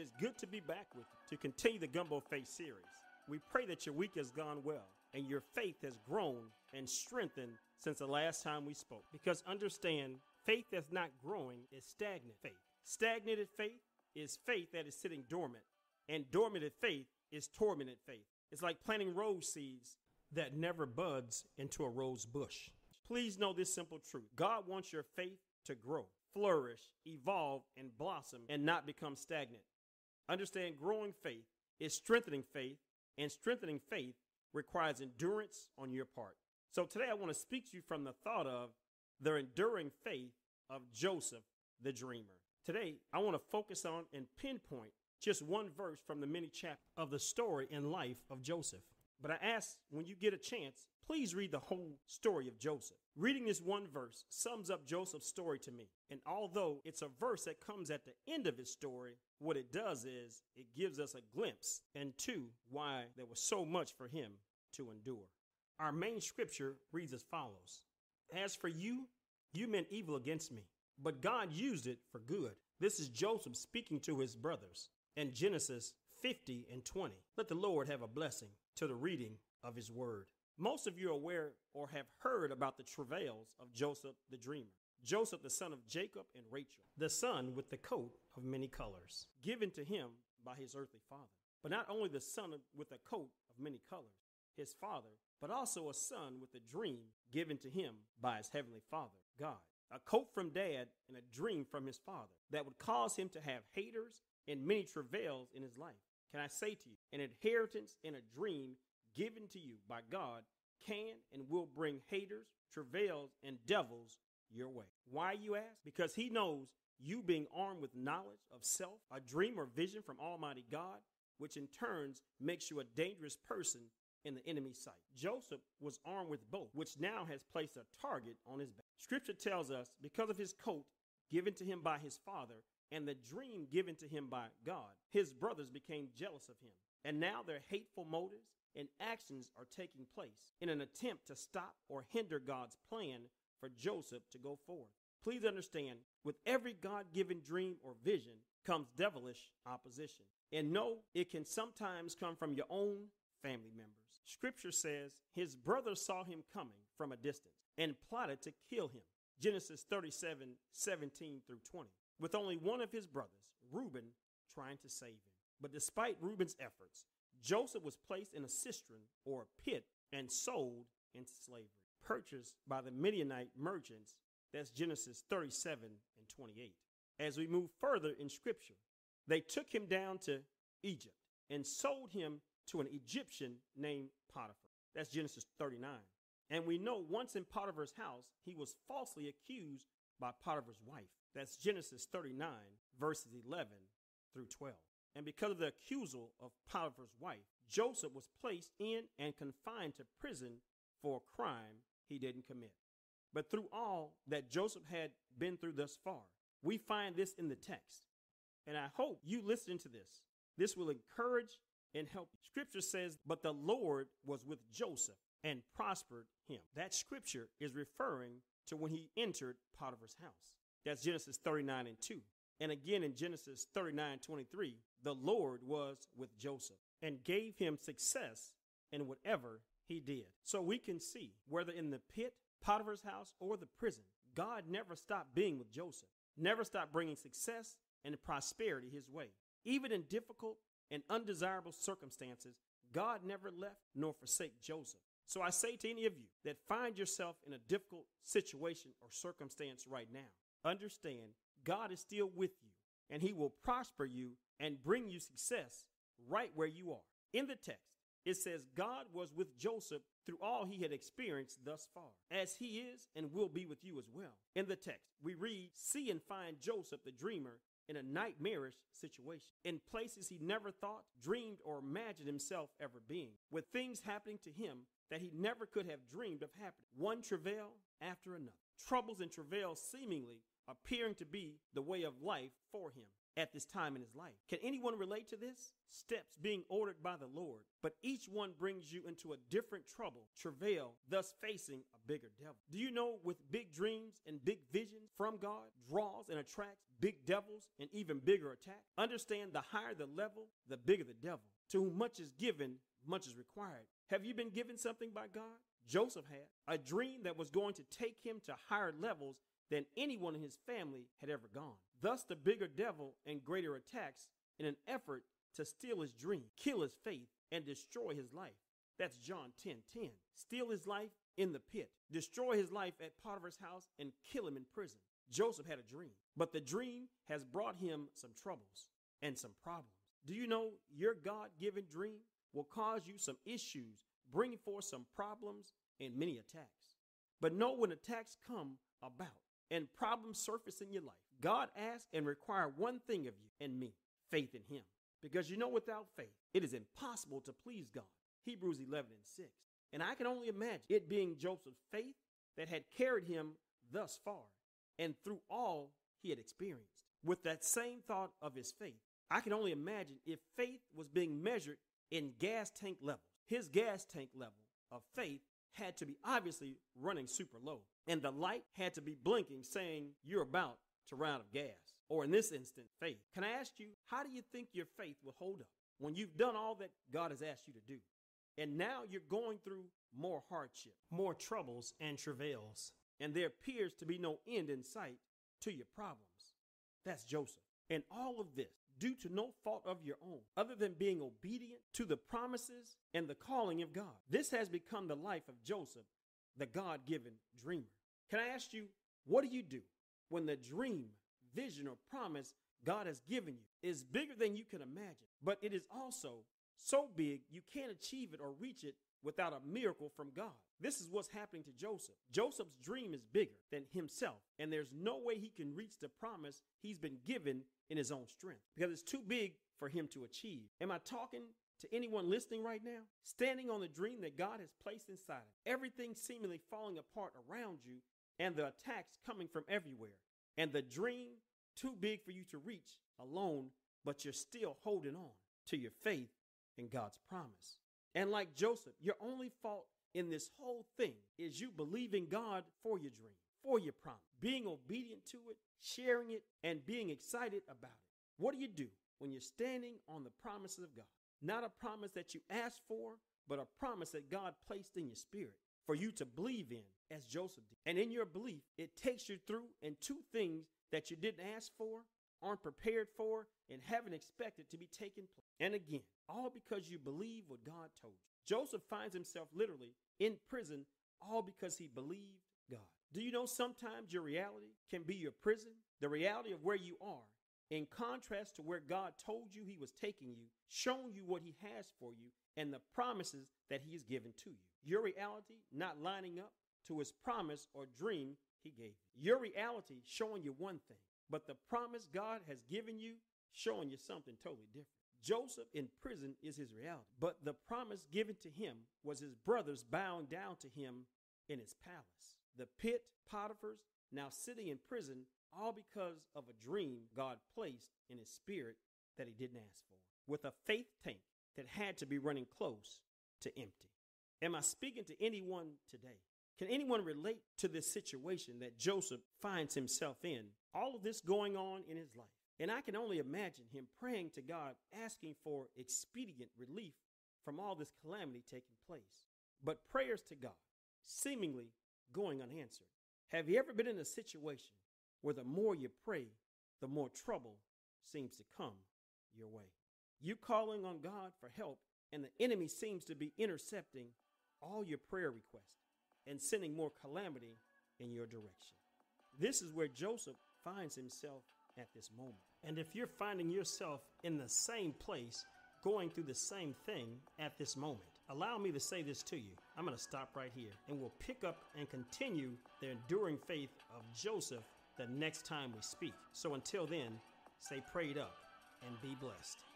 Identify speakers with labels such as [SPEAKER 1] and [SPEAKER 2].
[SPEAKER 1] it's good to be back with you to continue the Gumbo Faith series. We pray that your week has gone well and your faith has grown and strengthened since the last time we spoke. Because understand, faith that's not growing is stagnant faith. Stagnated faith is faith that is sitting dormant, and dormant faith is tormented faith. It's like planting rose seeds that never buds into a rose bush. Please know this simple truth God wants your faith to grow, flourish, evolve, and blossom, and not become stagnant. Understand growing faith is strengthening faith, and strengthening faith requires endurance on your part. So today I want to speak to you from the thought of the enduring faith of Joseph the dreamer. Today I want to focus on and pinpoint just one verse from the many chapters of the story and life of Joseph. But I ask when you get a chance, please read the whole story of Joseph. Reading this one verse sums up Joseph's story to me. And although it's a verse that comes at the end of his story, what it does is it gives us a glimpse into why there was so much for him to endure. Our main scripture reads as follows As for you, you meant evil against me, but God used it for good. This is Joseph speaking to his brothers in Genesis 50 and 20. Let the Lord have a blessing to the reading of his word. Most of you are aware or have heard about the travails of Joseph the dreamer. Joseph, the son of Jacob and Rachel, the son with the coat of many colors, given to him by his earthly father. But not only the son with a coat of many colors, his father, but also a son with a dream given to him by his heavenly father, God. A coat from dad and a dream from his father that would cause him to have haters and many travails in his life. Can I say to you, an inheritance and a dream given to you by God can and will bring haters, travails, and devils your way. Why, you ask? Because he knows you being armed with knowledge of self, a dream or vision from Almighty God, which in turns makes you a dangerous person in the enemy's sight. Joseph was armed with both, which now has placed a target on his back. Scripture tells us because of his coat given to him by his father and the dream given to him by God, his brothers became jealous of him. And now their hateful motives and actions are taking place in an attempt to stop or hinder God's plan for Joseph to go forward. Please understand, with every God given dream or vision comes devilish opposition. And no, it can sometimes come from your own family members. Scripture says his brothers saw him coming from a distance and plotted to kill him. Genesis 37 17 through 20. With only one of his brothers, Reuben, trying to save him. But despite Reuben's efforts, Joseph was placed in a cistern or a pit and sold into slavery, purchased by the Midianite merchants. That's Genesis 37 and 28. As we move further in scripture, they took him down to Egypt and sold him to an Egyptian named Potiphar. That's Genesis 39. And we know once in Potiphar's house, he was falsely accused by Potiphar's wife. That's Genesis 39, verses 11 through 12. And because of the accusal of Potiphar's wife, Joseph was placed in and confined to prison for a crime he didn't commit. But through all that Joseph had been through thus far, we find this in the text. And I hope you listen to this. This will encourage and help. Scripture says, But the Lord was with Joseph and prospered him. That scripture is referring to when he entered Potiphar's house. That's Genesis 39 and 2. And again in Genesis 39 23, the Lord was with Joseph and gave him success in whatever he did. So we can see, whether in the pit, Potiphar's house, or the prison, God never stopped being with Joseph, never stopped bringing success and prosperity his way. Even in difficult and undesirable circumstances, God never left nor forsake Joseph. So I say to any of you that find yourself in a difficult situation or circumstance right now, understand God is still with you and he will prosper you and bring you success right where you are. In the text, it says God was with Joseph through all he had experienced thus far, as he is and will be with you as well. In the text, we read, See and find Joseph the dreamer in a nightmarish situation, in places he never thought, dreamed, or imagined himself ever being, with things happening to him that he never could have dreamed of happening, one travail after another. Troubles and travails seemingly appearing to be the way of life for him at this time in his life. Can anyone relate to this? Steps being ordered by the Lord, but each one brings you into a different trouble, travail, thus facing a bigger devil. Do you know with big dreams and big visions from God draws and attracts big devils and even bigger attacks. Understand the higher the level, the bigger the devil. To whom much is given, much is required. Have you been given something by God? Joseph had a dream that was going to take him to higher levels than anyone in his family had ever gone. Thus, the bigger devil and greater attacks in an effort to steal his dream, kill his faith, and destroy his life. That's John 10 10. Steal his life in the pit, destroy his life at Potiphar's house, and kill him in prison. Joseph had a dream, but the dream has brought him some troubles and some problems. Do you know your God given dream will cause you some issues, bring forth some problems and many attacks? But know when attacks come about and problems surface in your life, God asks and require one thing of you and me faith in Him. Because you know, without faith, it is impossible to please God. Hebrews 11 and 6. And I can only imagine it being Joseph's faith that had carried him thus far and through all he had experienced. With that same thought of his faith, I can only imagine if faith was being measured in gas tank levels. His gas tank level of faith had to be obviously running super low, and the light had to be blinking saying you're about to run out of gas, or in this instant, faith. Can I ask you, how do you think your faith will hold up when you've done all that God has asked you to do? And now you're going through more hardship, more troubles and travails, and there appears to be no end in sight to your problems. That's Joseph. And all of this due to no fault of your own, other than being obedient to the promises and the calling of God. This has become the life of Joseph, the God given dreamer. Can I ask you, what do you do when the dream, vision, or promise God has given you is bigger than you can imagine, but it is also so big you can't achieve it or reach it without a miracle from God. This is what's happening to Joseph. Joseph's dream is bigger than himself, and there's no way he can reach the promise he's been given in his own strength because it's too big for him to achieve. Am I talking to anyone listening right now? Standing on the dream that God has placed inside of everything seemingly falling apart around you, and the attacks coming from everywhere, and the dream too big for you to reach alone, but you're still holding on to your faith in God's promise. And like Joseph, your only fault in this whole thing is you believing God for your dream, for your promise, being obedient to it, sharing it, and being excited about it. What do you do when you're standing on the promises of God? Not a promise that you asked for, but a promise that God placed in your spirit for you to believe in, as Joseph did. And in your belief, it takes you through and two things that you didn't ask for, aren't prepared for, and haven't expected to be taken place. And again, all because you believe what God told you. Joseph finds himself literally in prison all because he believed God. Do you know sometimes your reality can be your prison? The reality of where you are, in contrast to where God told you he was taking you, showing you what he has for you, and the promises that he has given to you. Your reality not lining up to his promise or dream he gave you. Your reality showing you one thing, but the promise God has given you showing you something totally different. Joseph in prison is his reality, but the promise given to him was his brothers bowing down to him in his palace. The pit, Potiphar's, now sitting in prison, all because of a dream God placed in his spirit that he didn't ask for, with a faith tank that had to be running close to empty. Am I speaking to anyone today? Can anyone relate to this situation that Joseph finds himself in? All of this going on in his life. And I can only imagine him praying to God, asking for expedient relief from all this calamity taking place. But prayers to God, seemingly going unanswered. Have you ever been in a situation where the more you pray, the more trouble seems to come your way? You calling on God for help, and the enemy seems to be intercepting all your prayer requests and sending more calamity in your direction. This is where Joseph finds himself at this moment. And if you're finding yourself in the same place, going through the same thing at this moment, allow me to say this to you. I'm going to stop right here and we'll pick up and continue the enduring faith of Joseph the next time we speak. So until then, stay prayed up and be blessed.